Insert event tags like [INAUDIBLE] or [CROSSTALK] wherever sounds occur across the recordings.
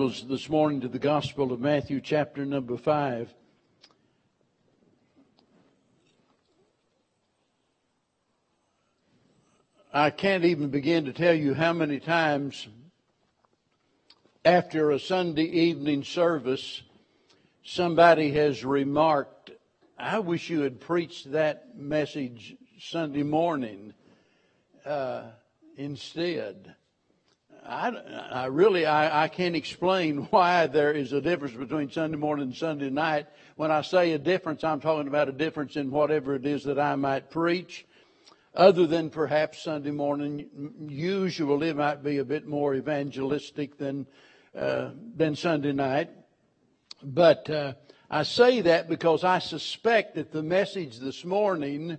Bibles this morning to the Gospel of Matthew, chapter number 5. I can't even begin to tell you how many times after a Sunday evening service somebody has remarked, I wish you had preached that message Sunday morning uh, instead. I, I really, I, I can't explain [LAUGHS] why there is a difference between Sunday morning and Sunday night. When I say a difference, I'm talking about a difference in whatever it is that I might preach. Other than perhaps Sunday morning, usually might be a bit more evangelistic than uh, than Sunday night. But uh, I say that because I suspect that the message this morning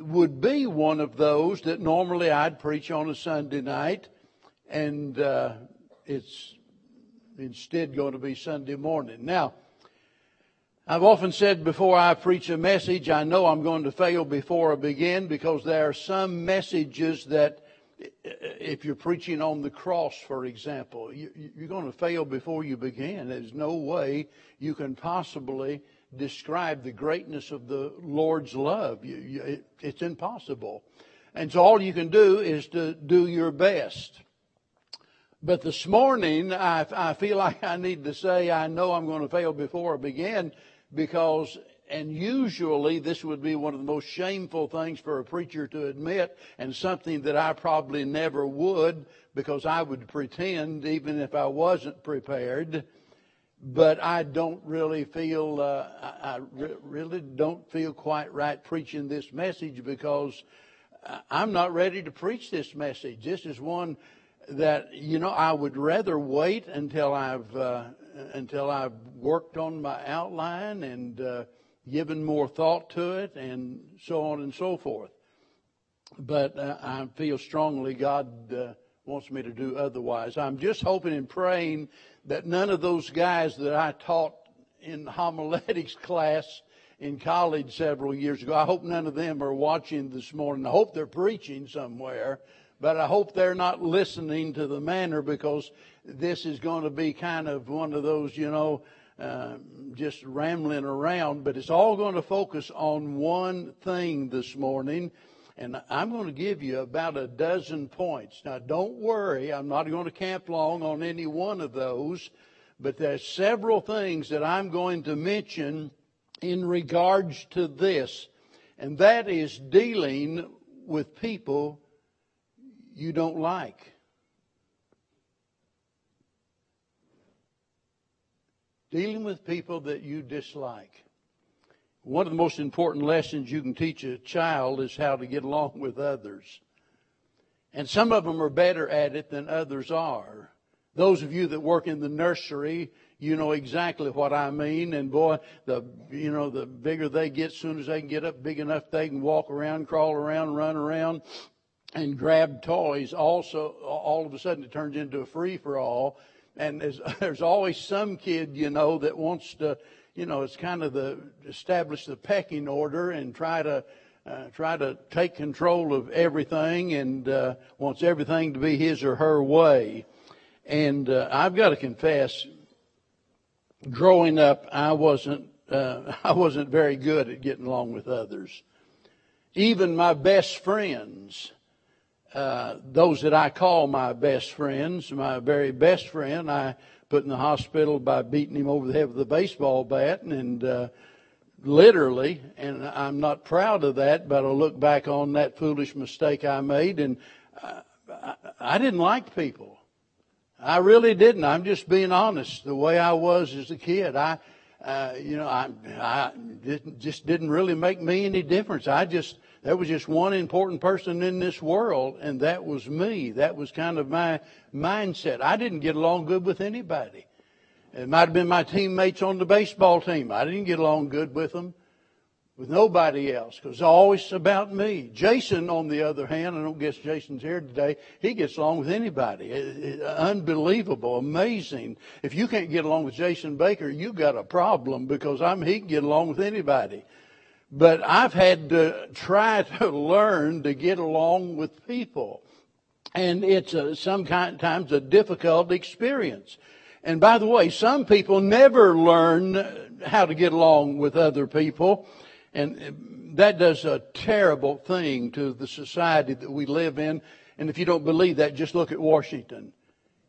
would be one of those that normally I'd preach on a Sunday night and uh, it's instead going to be Sunday morning. Now, I've often said before I preach a message, I know I'm going to fail before I begin because there are some messages that, if you're preaching on the cross, for example, you, are going to fail before you begin. There's no way you can possibly describe the greatness of the Lord's love. It's impossible. And so all you can do is to do your best. But this morning, I, I feel like I need to say I know I'm going to fail before I begin because, and usually this would be one of the most shameful things for a preacher to admit and something that I probably never would because I would pretend even if I wasn't prepared. But I don't really feel, uh, I, re- really don't feel quite right preaching this message because I'm not ready to preach this message. This is one that you know I would rather wait until I've uh, until I've worked on my outline and uh, given more thought to it and so on and so forth. But uh, I feel strongly God uh, wants me to do otherwise. I'm just hoping and praying that none of those guys that I taught in homiletics [LAUGHS] class in college several years ago, I hope none of them are watching this morning. I hope they're preaching somewhere but I hope they're not listening to the manner because this is going to be kind of one of those, you know, uh, just rambling around. But it's all going to focus on one thing this morning. And I'm going to give you about a dozen points. Now, don't worry, I'm not going to camp long on any one of those, but there's several things that I'm going to mention in regards to this, and that is dealing with people you don't like. Dealing with people that you dislike. One of the most important lessons you can teach a child is how to get along [LAUGHS] with others. And some of them are better at it than others are. Those of you that work in the nursery, you know exactly what I mean. And boy, the you know the bigger they get, soon as they can get up big enough, they can walk around, crawl around, run around and grab toys, also all of a sudden it turns into a free for all. And there's, [LAUGHS] there's always some kid, you know, that wants to, you know, it's kind of the establish the pecking order and try to uh, try to take control of everything and uh, wants everything to be his or her way. And uh, I've got to confess, growing up, I wasn't uh, [LAUGHS] I wasn't very good at getting along with others. Even my best friends uh, those that I call my best friends, my very best friend, I put in the hospital by beating him over the head with a baseball bat, and uh, literally, and I'm not proud of that, but I look back on that foolish mistake I made, and I, I, I didn't like people. I really didn't. I'm just being honest. The way I was as a kid, I, uh, you know, I, I just didn't really make me any difference. I just there was just one important person in this world, and that was me. That was kind of my mindset. I didn't get along good with anybody. It might have been my teammates on the baseball team. I didn't get along good with them, with nobody else, because it's always about me. Jason, on the other hand, I don't guess Jason's here today, he gets along with anybody. It, it, unbelievable, amazing. If you can't get along with Jason Baker, you've got a problem because I'm, he can get along with anybody. But I've had to try to [LAUGHS] learn to get along with people. And it's a, sometimes a difficult experience. And by the way, some people never learn how to get along with other people. And that does a terrible thing to the society that we live in. And if you don't believe that, just look at Washington.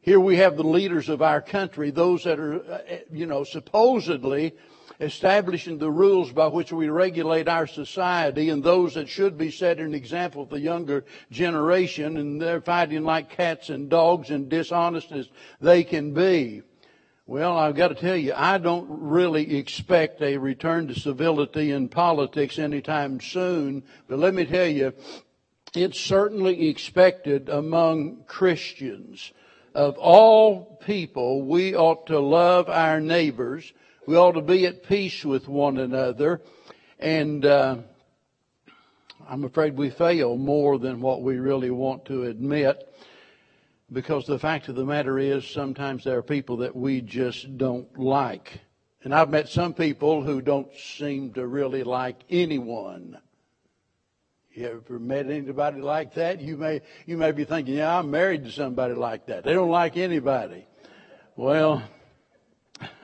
Here we have the leaders of our country, those that are, uh, you know, supposedly establishing the rules by which we regulate our society and those that should be setting an example for the younger generation and they're fighting like cats and dogs and dishonest as they can be. Well, I've got to tell you, I don't really expect a return to civility in politics anytime soon, but let me tell you, it's certainly expected among Christians. Of all people, we ought to love our neighbors we ought to be at peace with one another. And uh, I'm afraid we fail more than what we really want to admit. Because the fact of the matter is, sometimes there are people that we just don't like. And I've met some people who don't seem to really like anyone. You ever met anybody like that? You may, you may be thinking, yeah, I'm married to somebody like that. They don't like anybody. Well, [LAUGHS]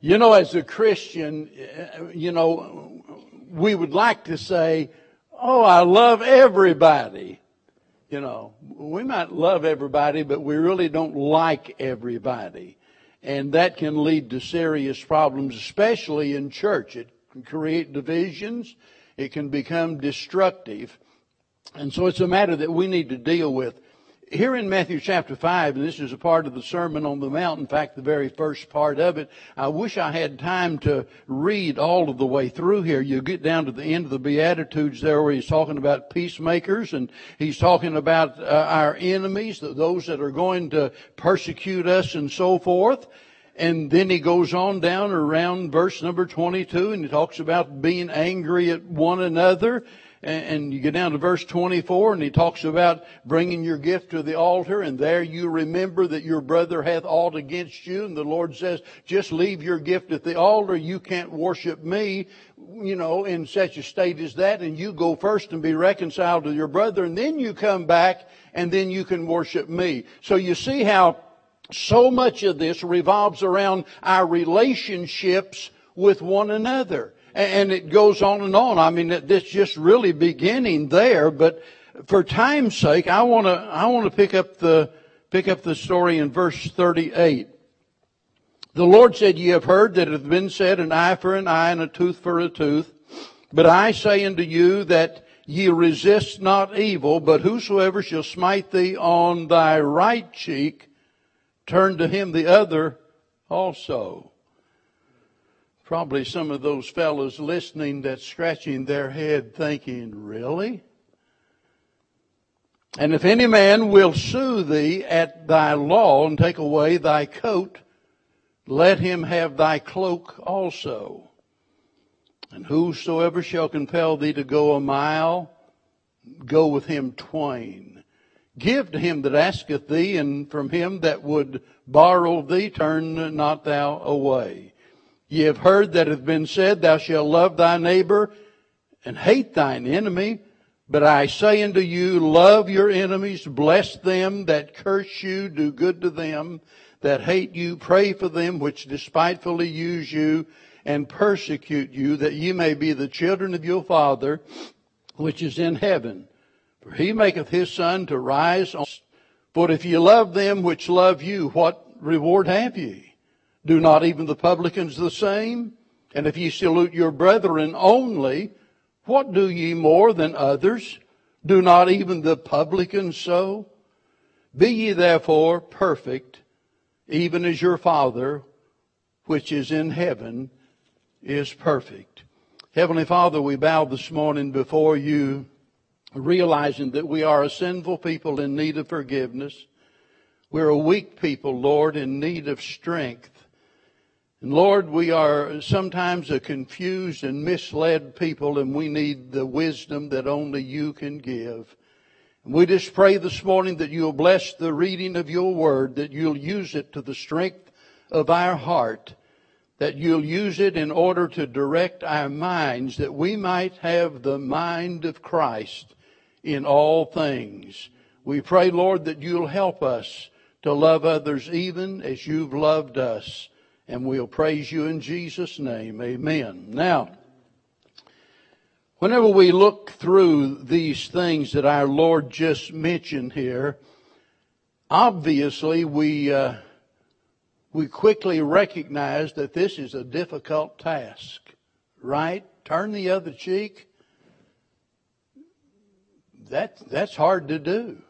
You know, as a Christian, eh, you know, we would like to say, oh, I love everybody. You know, we might love everybody, but we really don't like everybody. And that can lead to serious problems, especially in church. It can create divisions. It can become destructive. And so it's a matter that we need to deal with here in Matthew chapter 5, and this is a part of the Sermon on the Mount, in fact, the very first part of it, I wish I had time to read all of the way through here. You get down to the end of the Beatitudes there where he's talking about peacemakers and he's talking about uh, our enemies, those that are going to persecute us and so forth. And then he goes on down around verse number 22 and he talks about being angry at one another and you get down to verse 24 and he talks about bringing your gift to the altar and there you remember that your brother hath aught against you and the Lord says, just leave your gift at the altar. You can't worship me, you know, in such a state as that and you go first and be reconciled to your brother and then you come back and then you can worship me. So you see how so much of this revolves around our relationships with one another and it goes on and on. I mean, it's just really beginning there, but for time's sake, I want to, I want to pick up the, pick up the story in verse 38. The Lord said, ye have heard that it hath been said, an eye for an eye and a tooth for a tooth. But I say unto you that ye resist not evil, but whosoever shall smite thee on thy right cheek, turn to him the other also probably some of those fellows listening that's scratching their head thinking, really? And if any man will sue thee at thy law and take away thy coat, let him have thy cloak also. And whosoever shall compel thee to go a mile, go with him twain. Give to him that asketh thee, and from him that would borrow thee, turn not thou away. Ye have heard that it hath been said, Thou shalt love thy neighbor and hate thine enemy. But I say unto you, love your enemies, bless them that curse you, do good to them that hate you, pray for them which despitefully use you and persecute you, that ye may be the children of your Father which is in heaven. For he maketh his sun to rise on. For if ye love them which love you, what reward have ye? Do not even the publicans the same? And if ye salute your brethren only, what do ye more than others? Do not even the publicans so? Be ye therefore perfect, even as your Father, which is in heaven, is perfect. Heavenly Father, we bow this morning before you, realizing that we are a sinful people in need of forgiveness. We're a weak people, Lord, in need of strength. And Lord, we are sometimes a confused and misled people and we need the wisdom that only you can give. And we just pray this morning that you'll bless the reading of your word, that you'll use it to the strength of our heart, that you'll use it in order to direct our minds, that we might have the mind of Christ in all things. We pray, Lord, that you'll help us to love others even as you've loved us. And we'll praise you in Jesus' name. Amen. Now, whenever we look through these things that our Lord just mentioned here, obviously we, uh, we quickly recognize that this is a difficult task, right? Turn the other cheek. That, that's hard to do.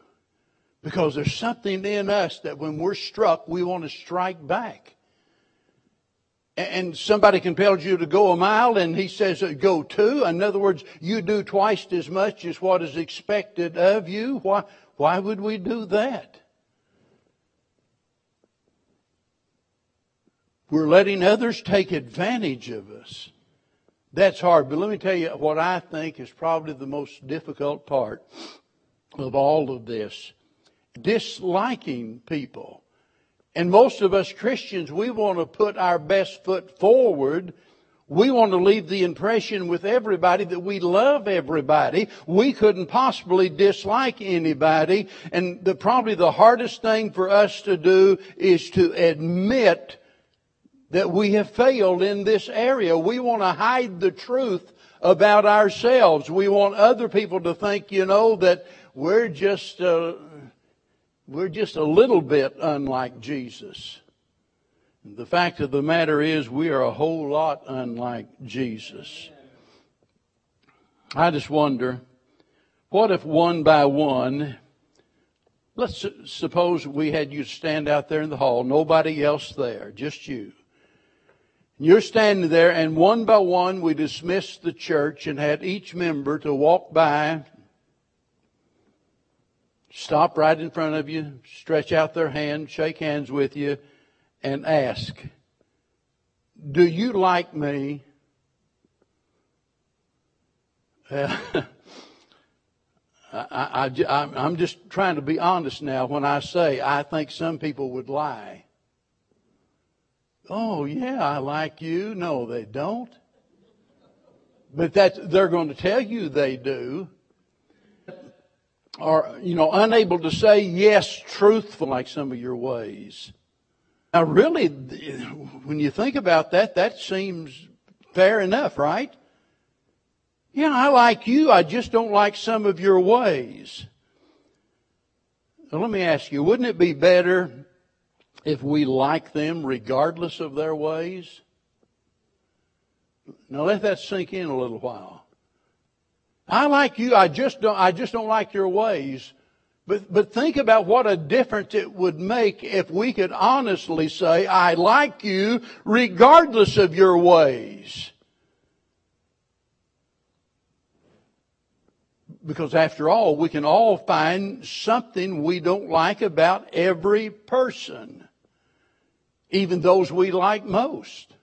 Because there's something in us that when we're struck, we want to strike back. And somebody compels you to go a mile and he says uh, go two. In other words, you do twice as much as what is expected of you. Why, why would we do that? We're letting others take advantage of us. That's hard. But let me tell you what I think is probably the most difficult part of all of this disliking people. And most of us Christians, we want to put our best foot forward. We want to leave the impression with everybody that we love everybody. We couldn't possibly dislike anybody. And the, probably the hardest thing for us to do is to admit that we have failed in this area. We want to hide the truth about ourselves. We want other people to think, you know, that we're just, uh, we're just a little bit unlike Jesus. The fact of the matter is, we are a whole lot unlike Jesus. I just wonder, what if one by one, let's suppose we had you stand out there in the hall, nobody else there, just you. You're standing there, and one by one we dismissed the church and had each member to walk by stop right in front of you, stretch out their hand, shake hands with you, and ask, Do you like me? [LAUGHS] I, I, am just trying to be honest now when I say I think some people would lie. Oh, yeah, I like you. No, they don't. But that, they're going to tell you they do are, you know, unable to say yes truthful like some of your ways. Now really, when you think about that, that seems fair enough, right? Yeah, I like you, I just don't like some of your ways. Now, let me ask you, wouldn't it be better if we like them regardless of their ways? Now let that sink in a little while. I like you. I just don't, I just don't like your ways. But, but think about what a difference it would make if we could honestly say, I like you regardless of your ways. Because after all, we can all find something we don't like about every person. Even those we like most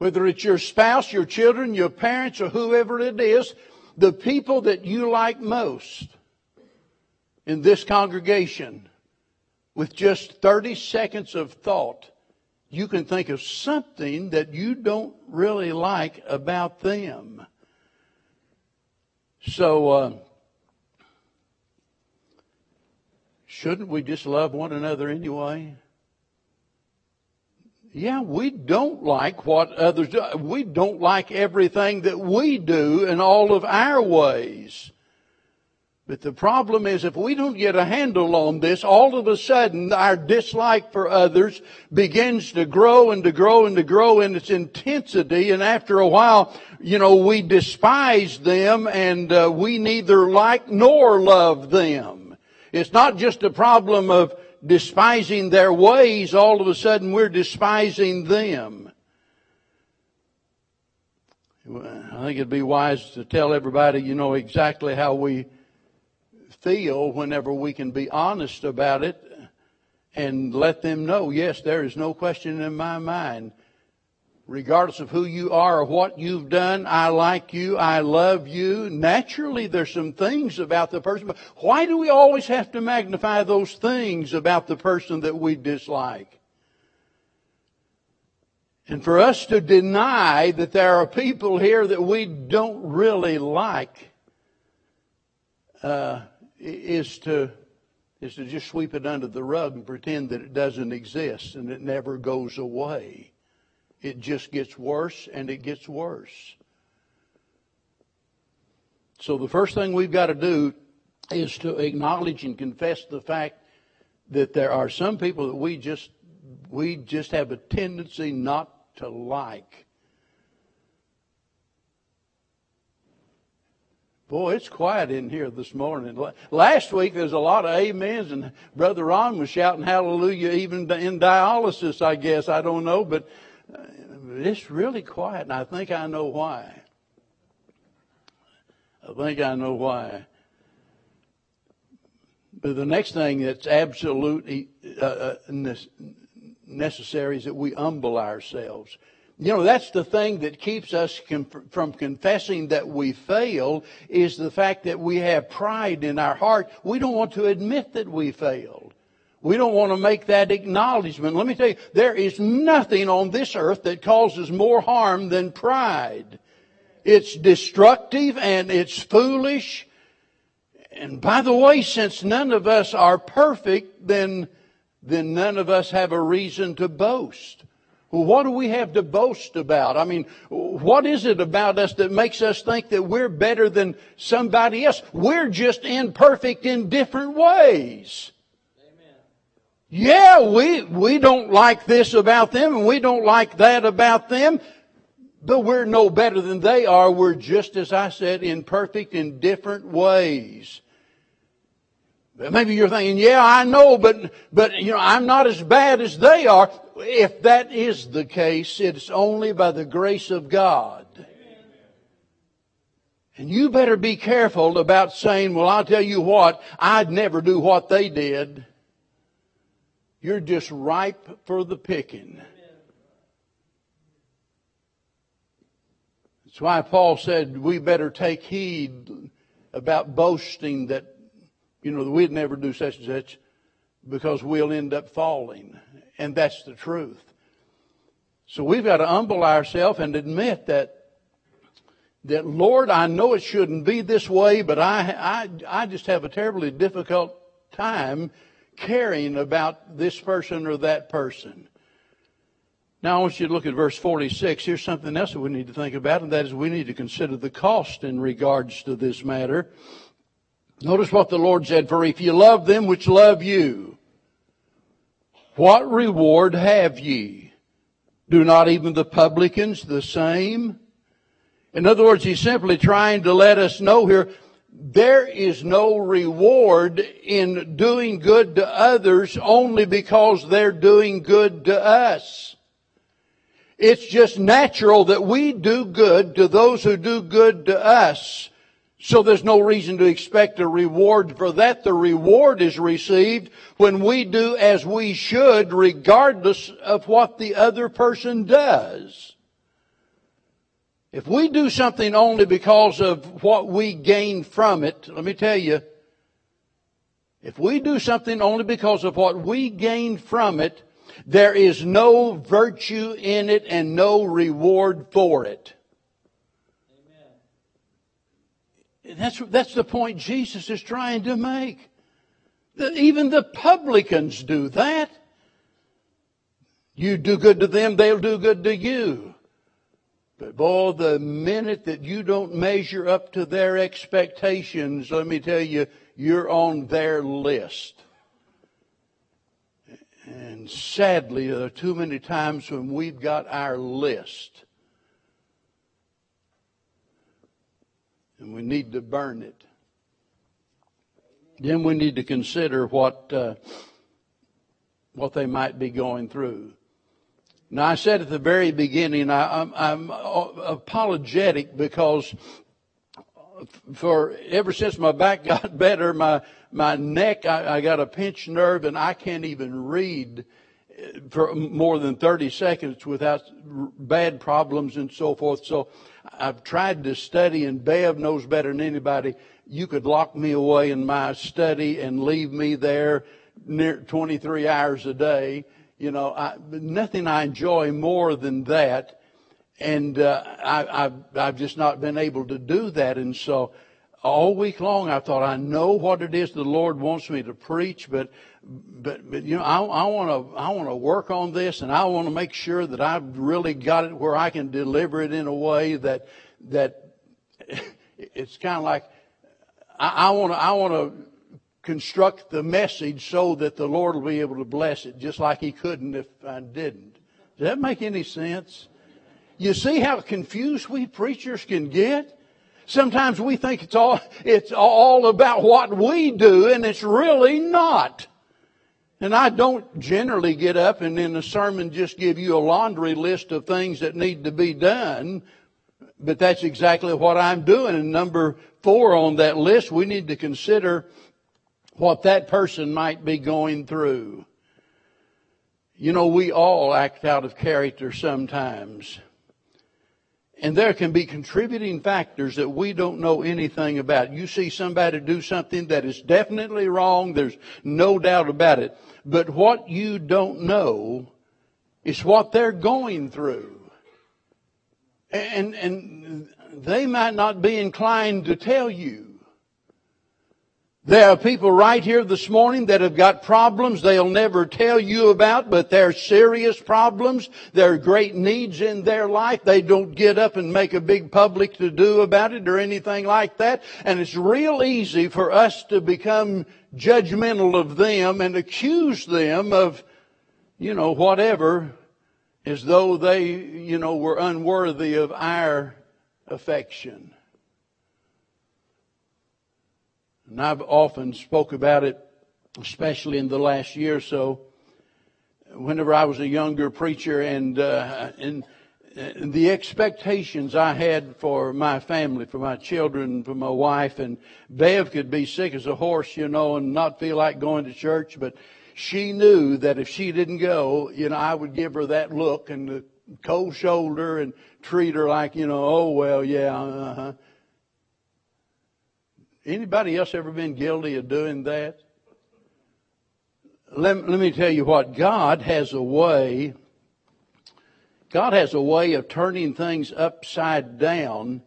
whether it's your spouse, your children, your parents, or whoever it is, the people that you like most in this congregation, with just 30 seconds of thought, you can think of something that you don't really like about them. So, uh, shouldn't we just love one another anyway? Yeah, we don't like what others do. We don't like everything that we do in all of our ways. But the problem is if we don't get a handle on this, all of a sudden our dislike for others begins to grow and to grow and to grow in its intensity. And after a while, you know, we despise them and uh, we neither like nor love them. It's not just a problem of despising their ways, all of a sudden we're despising them. I think it'd be wise to tell everybody, you know, exactly how we feel whenever we can be honest about it and let them know, yes, there is no question in my mind regardless of who you are or what you've done, I like you, I love you. Naturally, there's some things about the person, but why do we always have to magnify those things about the person that we dislike? And for us to deny that there are people here that we don't really like, uh, is to is to just sweep it under the rug and pretend that it doesn't exist and it never goes away. It just gets worse and it gets worse. So the first thing we've got to do is to acknowledge and confess the fact that there are some people that we just we just have a tendency not to like. Boy, it's quiet in here this morning. Last week there's a lot of amens, and Brother Ron was shouting hallelujah even in dialysis, I guess. I don't know, but it's really quiet, and I think I know why. I think I know why. But the next thing that's absolutely uh, uh necessary is that we humble ourselves. You know, that's the thing that keeps us from confessing that we fail is the fact that we have pride in our heart. We don't want to admit that we failed. We don't want to make that acknowledgement. Let me tell you, there is nothing on this earth that causes more harm than pride. It's destructive and it's foolish. And by the way, since none of us are perfect, then, then none of us have a reason to boast. Well, what do we have to boast about? I mean, what is it about us that makes us think that we're better than somebody else? We're just imperfect in different ways. Yeah, we, we don't like this about them and we don't like that about them, but we're no better than they are. We're just, as I said, imperfect in different ways. Maybe you're thinking, yeah, I know, but, but, you know, I'm not as bad as they are. If that is the case, it's only by the grace of God. And you better be careful about saying, well, I'll tell you what, I'd never do what they did. You're just ripe for the picking. That's why Paul said we better take heed about boasting that you know, we'd never do such and such because we'll end up falling. And that's the truth. So we've got to humble ourselves and admit that that Lord, I know it shouldn't be this way, but I, I, I just have a terribly difficult time caring about this person or that person. Now I want you to look at verse 46. Here's something else that we need to think about, and that is we need to consider the cost in regards to this matter. Notice what the Lord said, for if you love them which love you, what reward have ye? Do not even the publicans the same? In other words, he's simply trying to let us know here, there is no reward in doing good to others only because they're doing good to us. It's just natural that we do good to those who do good to us. So there's no reason to expect a reward for that. The reward is received when we do as we should regardless of what the other person does. If we do something only because of what we gain from it, let me tell you, if we do something only because of what we gain from it, there is no virtue in it and no reward for it. That's, that's the point Jesus is trying to make. That even the publicans do that. You do good to them, they'll do good to you. But boy, the minute that you don't measure up to their expectations, let me tell you, you're on their list. And sadly, there are too many times when we've got our list and we need to burn it. Then we need to consider what uh, what they might be going through. Now, I said at the very beginning, I, I'm, I'm apologetic because for ever since my back [LAUGHS] got better, my my neck, I, I got a pinched nerve, and I can't even read eh, for more than 30 seconds without bad problems and so forth. So I've tried to study, and Bev knows better than anybody. You could lock me away in my study and leave me there near 23 hours a day. You know, I, nothing I enjoy more than that. And uh, I, I've, I've just not been able to do that. And so all week long I thought I know what it is the Lord wants me to preach, but but but you know I want to I want to work on this and I want to make sure that I've really got it where I can deliver it in a way that that [LAUGHS] it's kind of like I want to I want to construct the message so that the Lord will be able to bless it, just like He couldn't if I didn't. Does that make any sense? You see how confused we preachers can get? Sometimes we think it's all, it's all about what we do and it's really not. And I don't generally get up and in a sermon just give you a laundry list of things that need to be done. But that's exactly what I'm doing. And number four on that list, we need to consider what that person might be going through. You know, we all act out of character sometimes. And there can be contributing factors that we don't know anything about. You see somebody do something that is definitely wrong, there's no doubt about it. But what you don't know is what they're going through. And, and they might not be inclined to tell you. There are people right here this morning that have got problems they'll never tell you about, but they're serious problems. There are great needs in their life. They don't get up and make a big public to do about it or anything like that. And it's real easy for us to become judgmental of them and accuse them of, you know, whatever, as though they, you know, were unworthy of our affection. And I've often spoke about it, especially in the last year or so, whenever I was a younger preacher and, uh, and, and the expectations I had for my family, for my children, for my wife, and Bev could be sick as a horse, you know, and not feel like going to church, but she knew that if she didn't go, you know, I would give her that look and the cold shoulder and treat her like, you know, oh well, yeah, uh-huh. Anybody else ever been guilty of doing that? Let, let me tell you what, God has a way, God has a way of turning things upside down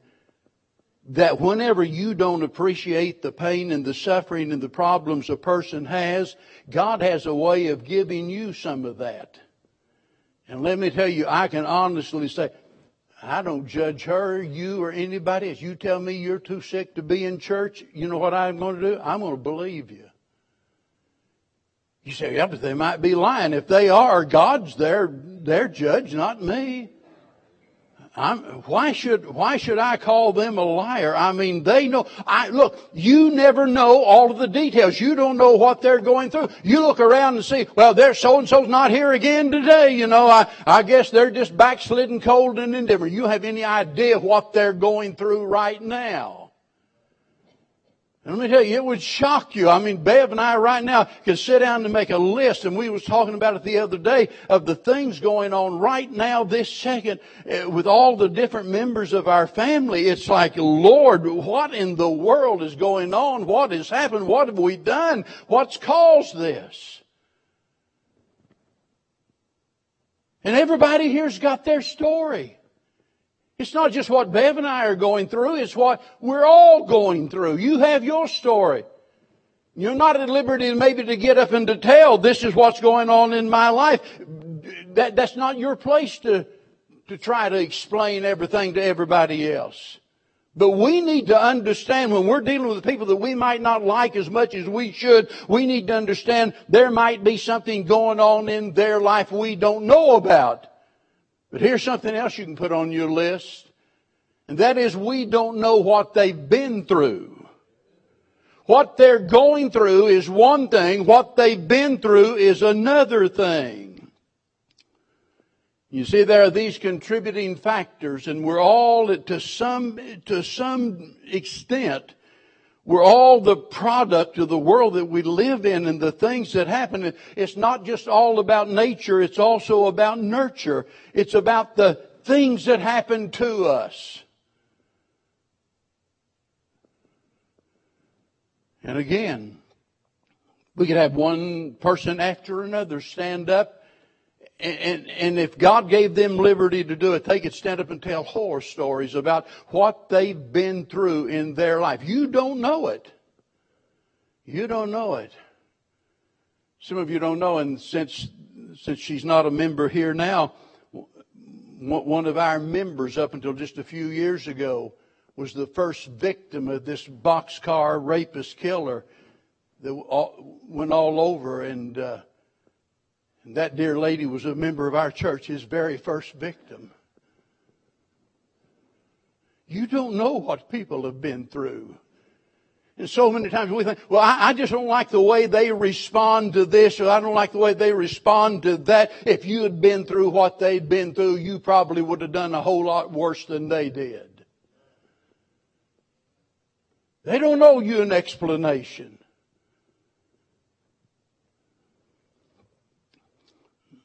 that whenever you don't appreciate the pain and the suffering and the problems a person has, God has a way of giving you some of that. And let me tell you, I can honestly say, I don't judge her, you, or anybody If You tell me you're too sick to be in church, you know what I'm going to do? I'm going to believe you. You say, yeah, but they might be lying. If they are, God's their, their judge, not me. I'm, why should why should I call them a liar? I mean, they know. I look. You never know all of the details. You don't know what they're going through. You look around and see. Well, they're so and so's not here again today. You know, I I guess they're just backslidden, cold, and indifferent. You have any idea what they're going through right now? Let me tell you, it would shock you. I mean, Bev and I right now could sit down and make a list, and we was talking about it the other day, of the things going on right now, this second, eh, with all the different members of our family. It's like, Lord, what in the world is going on? What has happened? What have we done? What's caused this? And everybody here's got their story. It's not just what Bev and I are going through, it's what we're all going through. You have your story. You're not at liberty maybe to get up and to tell this is what's going on in my life. That, that's not your place to, to try to explain everything to everybody else. But we need to understand when we're dealing with people that we might not like as much as we should, we need to understand there might be something going on in their life we don't know about. But here's something else you can put on your list. And that is we don't know what they've been through. What they're going through is one thing. What they've been through is another thing. You see, there are these contributing factors and we're all to some, to some extent we're all the product of the world that we live in and the things that happen. It's not just all about nature, it's also about nurture. It's about the things that happen to us. And again, we could have one person after another stand up and, and if God gave them liberty to do it, they could stand up and tell horror stories about what they've been through in their life. You don't know it. You don't know it. Some of you don't know, and since since she's not a member here now, one of our members up until just a few years ago was the first victim of this boxcar rapist killer that went all over and. Uh, and that dear lady was a member of our church, his very first victim. You don't know what people have been through. And so many times we think, well, I, I, just don't like the way they respond to this, or I don't like the way they respond to that. If you had been through what they'd been through, you probably would have done a whole lot worse than they did. They don't owe you an explanation.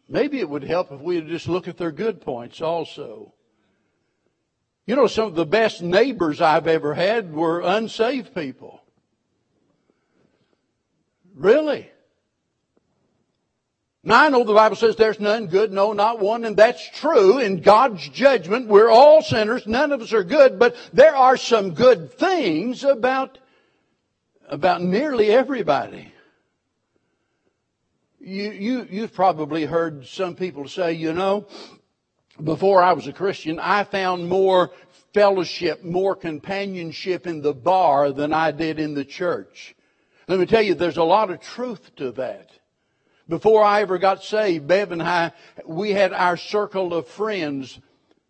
Maybe it would help if we would just look at their good points also. You know, some of the best neighbors I've ever had were unsaved people. Really? Now I know the Bible says there's none good, no, not one, and that's true. In God's judgment, we're all sinners. None of us are good, but there are some good things about, about nearly everybody you, you, you've probably heard some people say, you know, before I was a Christian, I found more fellowship, more companionship in the bar than I did in the church. Let me tell you, there's a lot of truth to that. Before I ever got saved, Bev and I, we had our circle of friends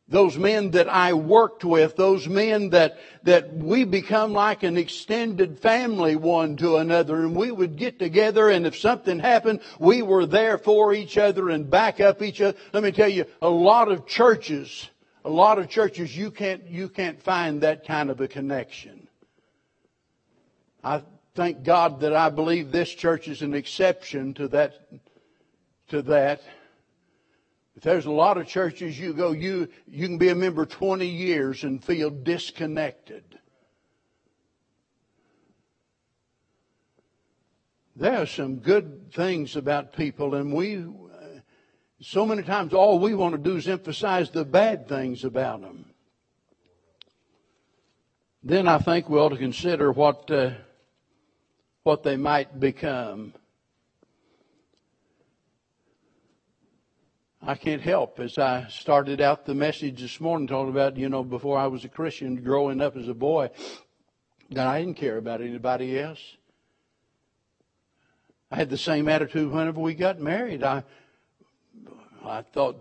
those men that I worked with, those men that, that we become like an extended family one to another and we would get together and if something happened, we were there for each other and back up each other. Let me tell you, a lot of churches, a lot of churches, you can't, you can't find that kind of a connection. I thank God that I believe this church is an exception to that, to that. If there's a lot of churches you go, you, you can be a member 20 years and feel disconnected. There are some good things about people, and we, so many times, all we want to do is emphasize the bad things about them. Then I think we ought to consider what, uh, what they might become. I can't help as I started out the message this morning talking about, you know, before I was a Christian, growing up as a boy, that I didn't care about anybody else. I had the same attitude whenever we got married. I, I thought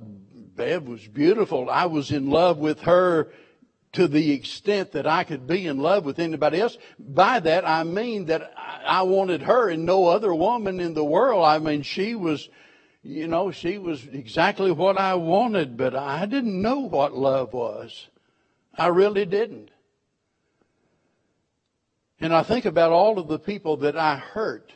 Bev was beautiful. I was in love with her to the extent that I could be in love with anybody else. By that, I mean that I wanted her and no other woman in the world. I mean, she was, you know, she was exactly what I wanted, but I didn't know what love was. I really didn't. And I think about all of the people that I hurt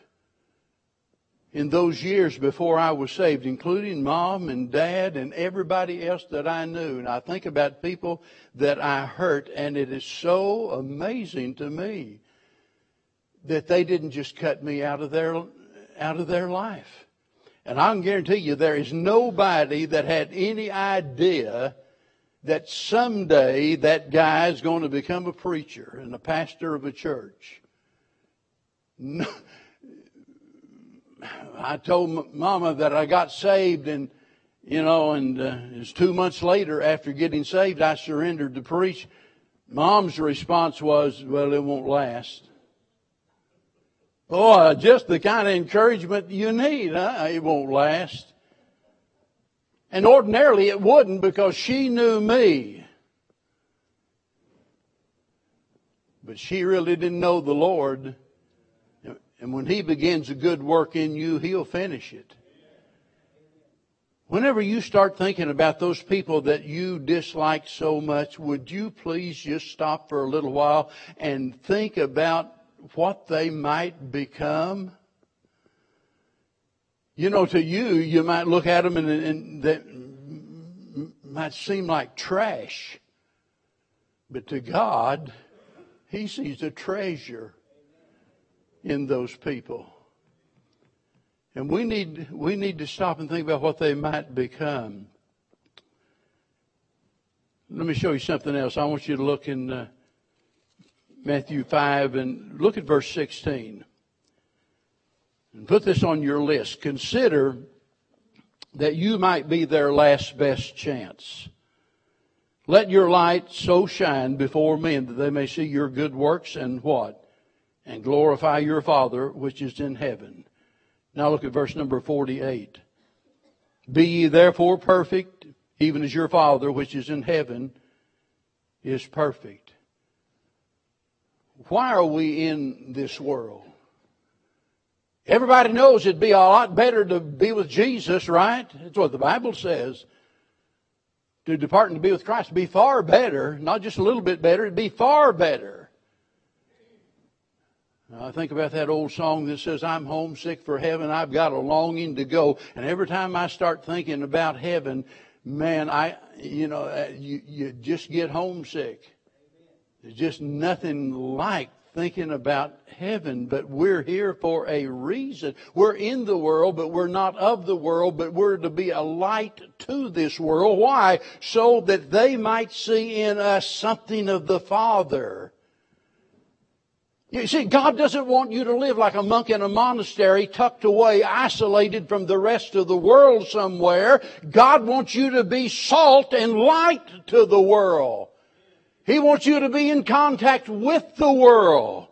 in those years before I was saved, including mom and dad and everybody else that I knew. And I think about people that I hurt, and it is so amazing to me that they didn't just cut me out of their, out of their life. And I can guarantee you there is nobody that had any idea that someday that guy is going to become a preacher and a pastor of a church. No, I told Mama that I got saved and, you know, and uh, it was two months later after getting saved, I surrendered to preach. Mom's response was, well, it won't last. Oh, uh, just the kind of encouragement you need, huh? It won't last. And ordinarily it wouldn't because she knew me. But she really didn't know the Lord. And when He begins a good work in you, He'll finish it. Whenever you start thinking about those people that you dislike so much, would you please just stop for a little while and think about what they might become. You know, to you, you might look at them and, and that might seem like trash. But to God, He sees a treasure in those people. And we need, we need to stop and think about what they might become. Let me show you something else. I want you to look in uh, Matthew 5 and look at verse 16. And put this on your list. Consider that you might be their last best chance. Let your light so shine before men that they may see your good works and what? And glorify your Father which is in heaven. Now look at verse number 48. Be ye therefore perfect, even as your Father which is in heaven is perfect. Why are we in this world? Everybody knows it'd be a lot better to be with Jesus, right? That's what the Bible says. To depart and to be with Christ be far better, not just a little bit better, it'd be far better. I think about that old song that says, I'm homesick for heaven, I've got a longing to go. And every time I start thinking about heaven, man, I, you know, uh, you, you just get homesick. There's just nothing like thinking about heaven, but we're here for a reason. We're in the world, but we're not of the world, but we're to be a light to this world. Why? So that they might see in us something of the Father. You see, God doesn't want you to live like a monk in a monastery, tucked away, isolated from the rest of the world somewhere. God wants you to be salt and light to the world. He wants you to be in contact with the world.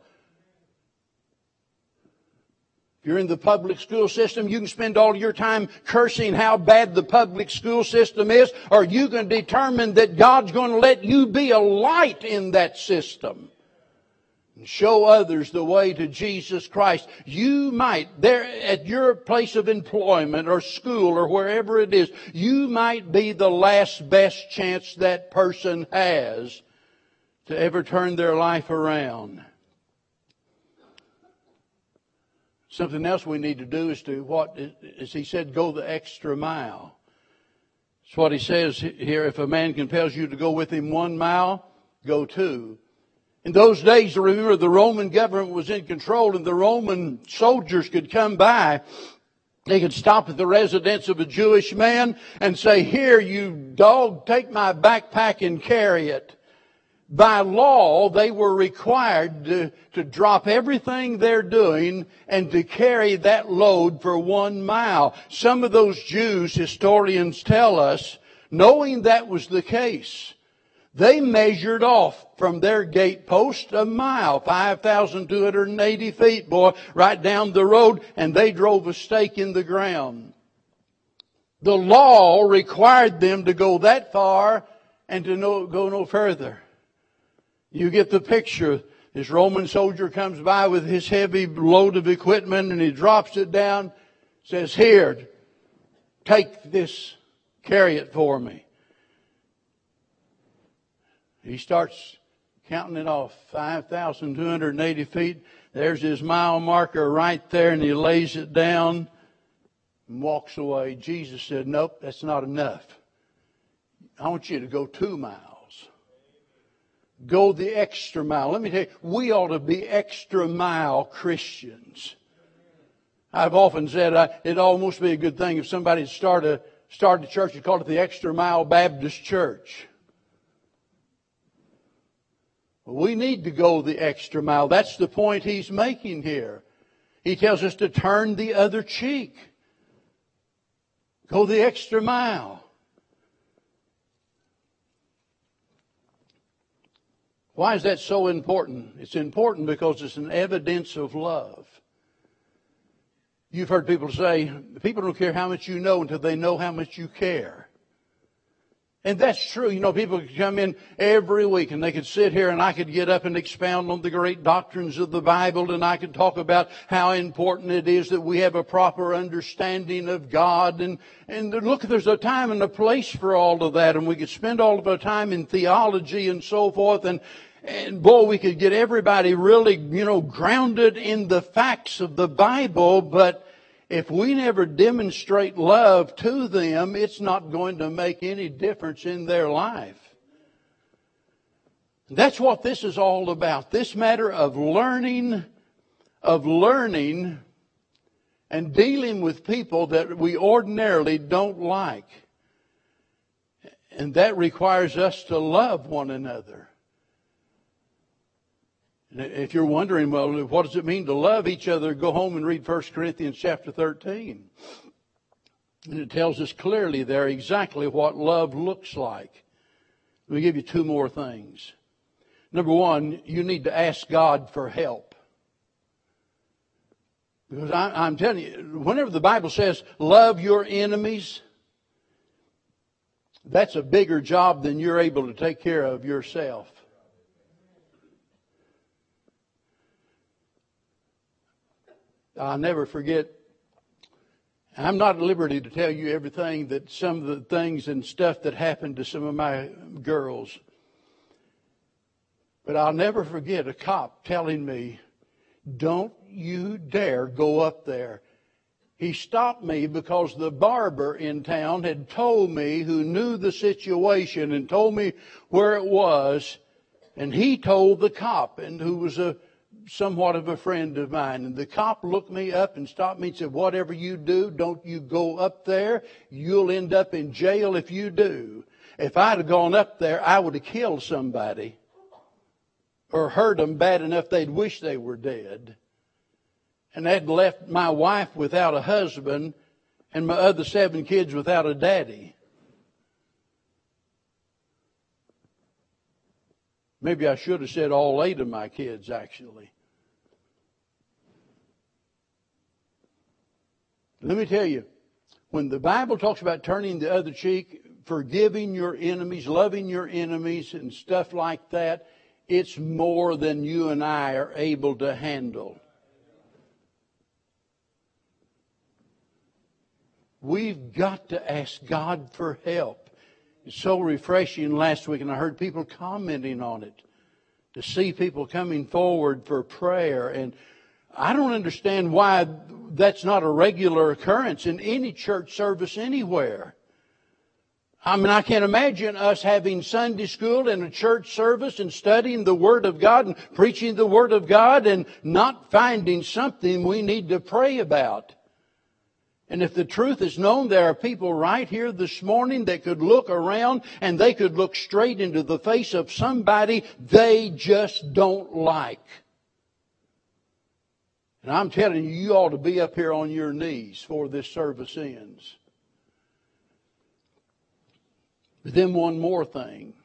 If you're in the public school system, you can spend all your time cursing how bad the public school system is, or you can determine that God's going to let you be a light in that system and show others the way to Jesus Christ. You might, there at your place of employment or school or wherever it is, you might be the last best chance that person has to ever turn their life around. Something else we need to do is to what, as he said, go the extra mile. It's what he says here. If a man compels you to go with him one mile, go two. In those days, remember, the Roman government was in control and the Roman soldiers could come by. They could stop at the residence of a Jewish man and say, here, you dog, take my backpack and carry it. By law, they were required to, to drop everything they're doing and to carry that load for one mile. Some of those Jews, historians tell us, knowing that was the case, they measured off from their gate post a mile, 5,280 feet, boy, right down the road, and they drove a stake in the ground. The law required them to go that far and to no, go no further. You get the picture. This Roman soldier comes by with his heavy load of equipment and he drops it down, says, here, take this, carry it for me. He starts counting it off 5,280 feet. There's his mile marker right there, and he lays it down and walks away. Jesus said, Nope, that's not enough. I want you to go two miles. Go the extra mile. Let me tell you, we ought to be extra mile Christians. I've often said uh, it'd almost be a good thing if somebody started started a church and called it the Extra Mile Baptist Church. We need to go the extra mile. That's the point he's making here. He tells us to turn the other cheek. Go the extra mile. Why is that so important? It's important because it's an evidence of love. You've heard people say, people don't care how much you know until they know how much you care. And that's true. You know, people could come in every week and they could sit here and I could get up and expound on the great doctrines of the Bible and I could talk about how important it is that we have a proper understanding of God. And, and look, there's a time and a place for all of that and we could spend all of our time in theology and so forth and, and boy, we could get everybody really, you know, grounded in the facts of the Bible, but if we never demonstrate love to them, it's not going to make any difference in their life. That's what this is all about. This matter of learning, of learning and dealing with people that we ordinarily don't like. And that requires us to love one another. If you're wondering, well, what does it mean to love each other? Go home and read 1 Corinthians chapter 13. And it tells us clearly there exactly what love looks like. Let me give you two more things. Number one, you need to ask God for help. Because I, am telling you, whenever the Bible says, love your enemies, that's a bigger job than you're able to take care of yourself. I'll never forget. I'm not at liberty to tell you everything that some of the things and stuff that happened to some of my girls. But I'll never forget a cop telling me, don't you dare go up there. He stopped me because the barber in town had told me who knew the situation and told me where it was. And he told the cop and who was a somewhat of a friend of mine. And the cop looked me up and stopped me and said, whatever you do, don't you go up there. You'll end up in jail if you do. If I'd have gone up there, I would have killed somebody or hurt them bad enough they'd wish they were dead. And that left my wife without a husband and my other seven kids without a daddy. Maybe I should have said all eight of my kids, actually. Let me tell you, when the Bible talks about turning the other cheek, forgiving your enemies, loving your enemies, and stuff like that, it's more than you and I are able to handle. We've got to ask God for help. It's so refreshing last week, and I heard people commenting on it. To see people coming forward for prayer. And I don't understand why that's not a regular occurrence in any church service anywhere. I mean, I can't imagine us having Sunday school and a church service and studying the Word of God and preaching the Word of God and not finding something we need to pray about. And if the truth is known, there are people right here this morning that could look around and they could look straight into the face of somebody they just don't like. And I'm telling you, you ought to be up here on your knees before this service ends. But then one more thing.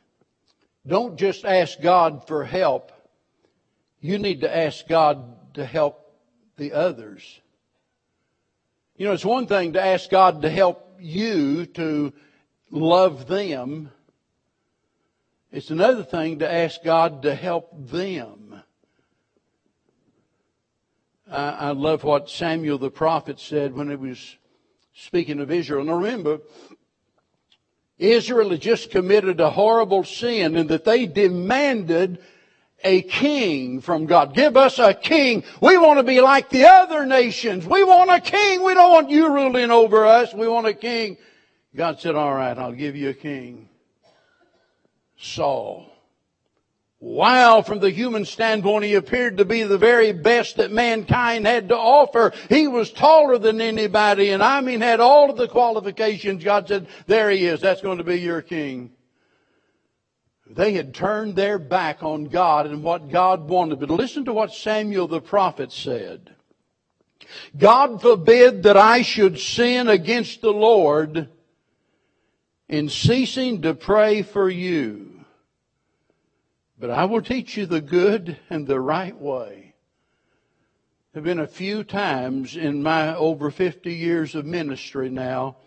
Don't just ask God for help. You need to ask God to help the others. You know, it's one thing to ask God to help you to love them. It's another thing to ask God to help them. I, love what Samuel the prophet said when he was speaking of Israel. Now remember, Israel had just committed a horrible sin and that they demanded a king from God. Give us a king. We want to be like the other nations. We want a king. We don't want you ruling over us. We want a king. God said, all right, I'll give you a king. Saul. While from the human standpoint he appeared to be the very best that mankind had to offer, he was taller than anybody and I mean had all of the qualifications. God said, there he is. That's going to be your king. They had turned their back on God and what God wanted. But listen to what Samuel the prophet said. God forbid that I should sin against the Lord in ceasing to pray for you. But I will teach you the good and the right way. There have been a few times in my over 50 years of ministry now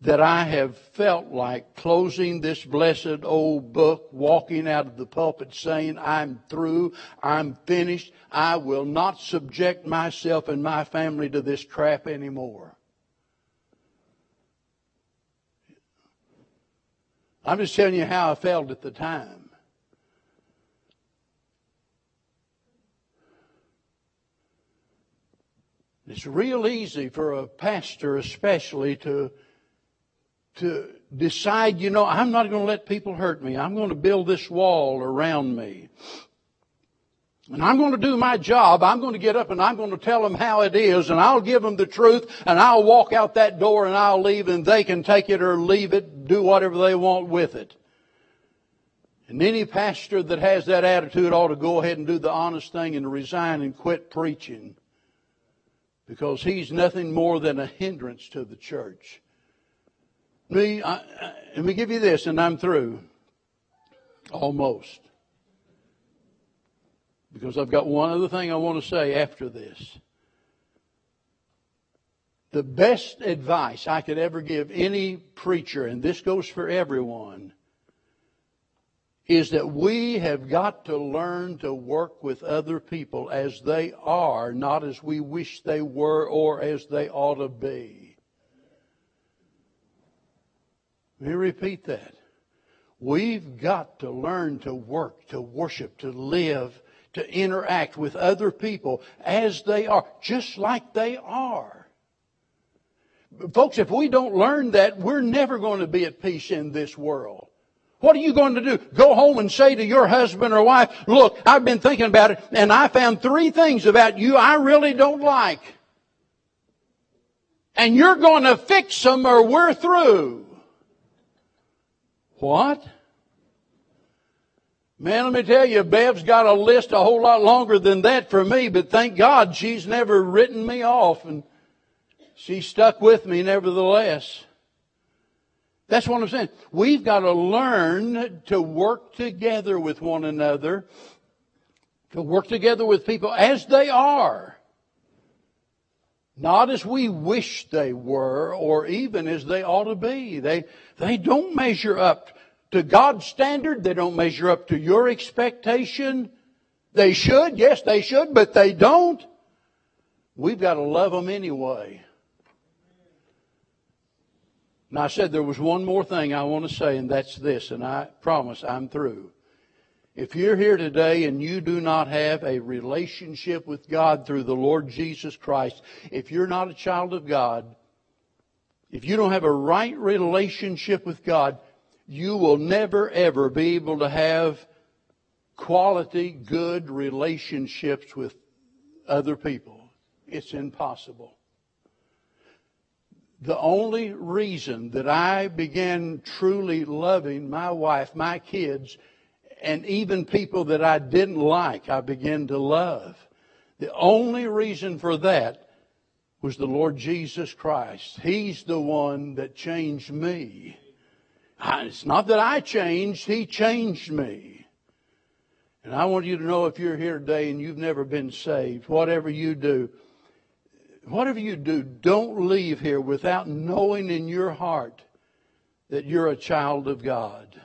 that I have felt like closing this blessed old book, walking out of the pulpit saying, I'm through, I'm finished, I will not subject myself and my family to this crap anymore. I'm just telling you how I felt at the time. It's real easy for a pastor, especially, to, to decide, you know, I'm not going to let people hurt me. I'm going to build this wall around me. And I'm going to do my job. I'm going to get up and I'm going to tell them how it is and I'll give them the truth and I'll walk out that door and I'll leave and they can take it or leave it, do whatever they want with it. And any pastor that has that attitude ought to go ahead and do the honest thing and resign and quit preaching because he's nothing more than a hindrance to the church. Me, I, I, let me give you this and I'm through. Almost because I've got one other thing I want to say after this. The best advice I could ever give any preacher, and this goes for everyone, is that we have got to learn to work with other people as they are, not as we wish they were or as they ought to be. Let me repeat that. We've got to learn to work, to worship, to live to interact with other people as they are, just like they are. Folks, if we don't learn that, we're never going to be at peace in this world. What are you going to do? Go home and say to your husband or wife, look, I've been thinking about it and I found three things about you I really don't like. And you're going to fix them or we're through. What? Man, let me tell you, Bev's got a list a whole lot longer than that for me, but thank God she's never written me off and she stuck with me nevertheless. That's what I'm saying. We've got to learn to work together with one another, to work together with people as they are. Not as we wish they were or even as they ought to be. They, they don't measure up to God's standard. They don't measure up to your expectation. They should, yes, they should, but they don't. We've got to love them anyway. And I said there was one more thing I want to say, and that's this, and I promise I'm through. If you're here today and you do not have a relationship with God through the Lord Jesus Christ, if you're not a child of God, if you don't have a right relationship with God, you will never ever be able to have quality, good relationships with other people. It's impossible. The only reason that I began truly loving my wife, my kids, and even people that I didn't like, I began to love. The only reason for that was the Lord Jesus Christ. He's the one that changed me. It's not that I changed, He changed me. And I want you to know if you're here today and you've never been saved, whatever you do, whatever you do, don't leave here without knowing in your heart that you're a child of God.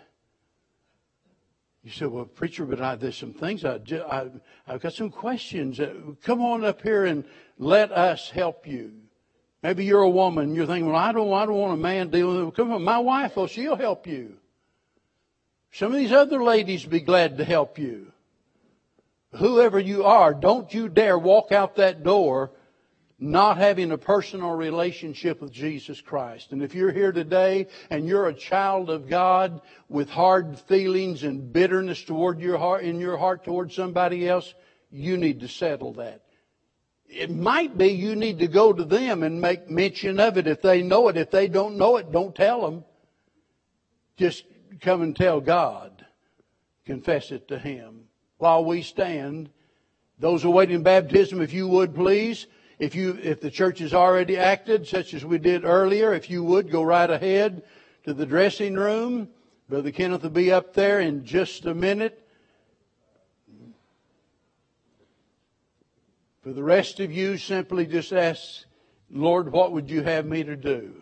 You say, well, preacher, but I, there's some things I, I, I've got some questions. Come on up here and let us help you. Maybe you're a woman. You're thinking, well, I don't, I don't want a man dealing with. Come on, my wife, well, she'll help you. Some of these other ladies be glad to help you. Whoever you are, don't you dare walk out that door not having a personal relationship with Jesus Christ. And if you're here today and you're a child of God with hard feelings and bitterness toward your heart, in your heart toward somebody else, you need to settle that. It might be you need to go to them and make mention of it if they know it. If they don't know it, don't tell them. Just come and tell God. Confess it to Him. While we stand, those awaiting baptism, if you would please, if you, if the church has already acted, such as we did earlier, if you would go right ahead to the dressing room. Brother Kenneth will be up there in just a minute. For the rest of you, simply just ask, Lord, what would you have me to do?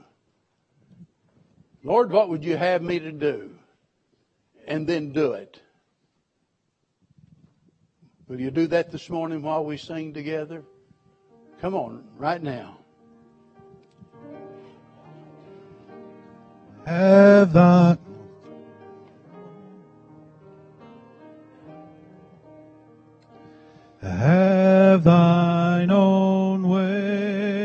Lord, what would you have me to do? And then do it. Will you do that this morning while we sing together? Come on, right now. Have. Have thine own way.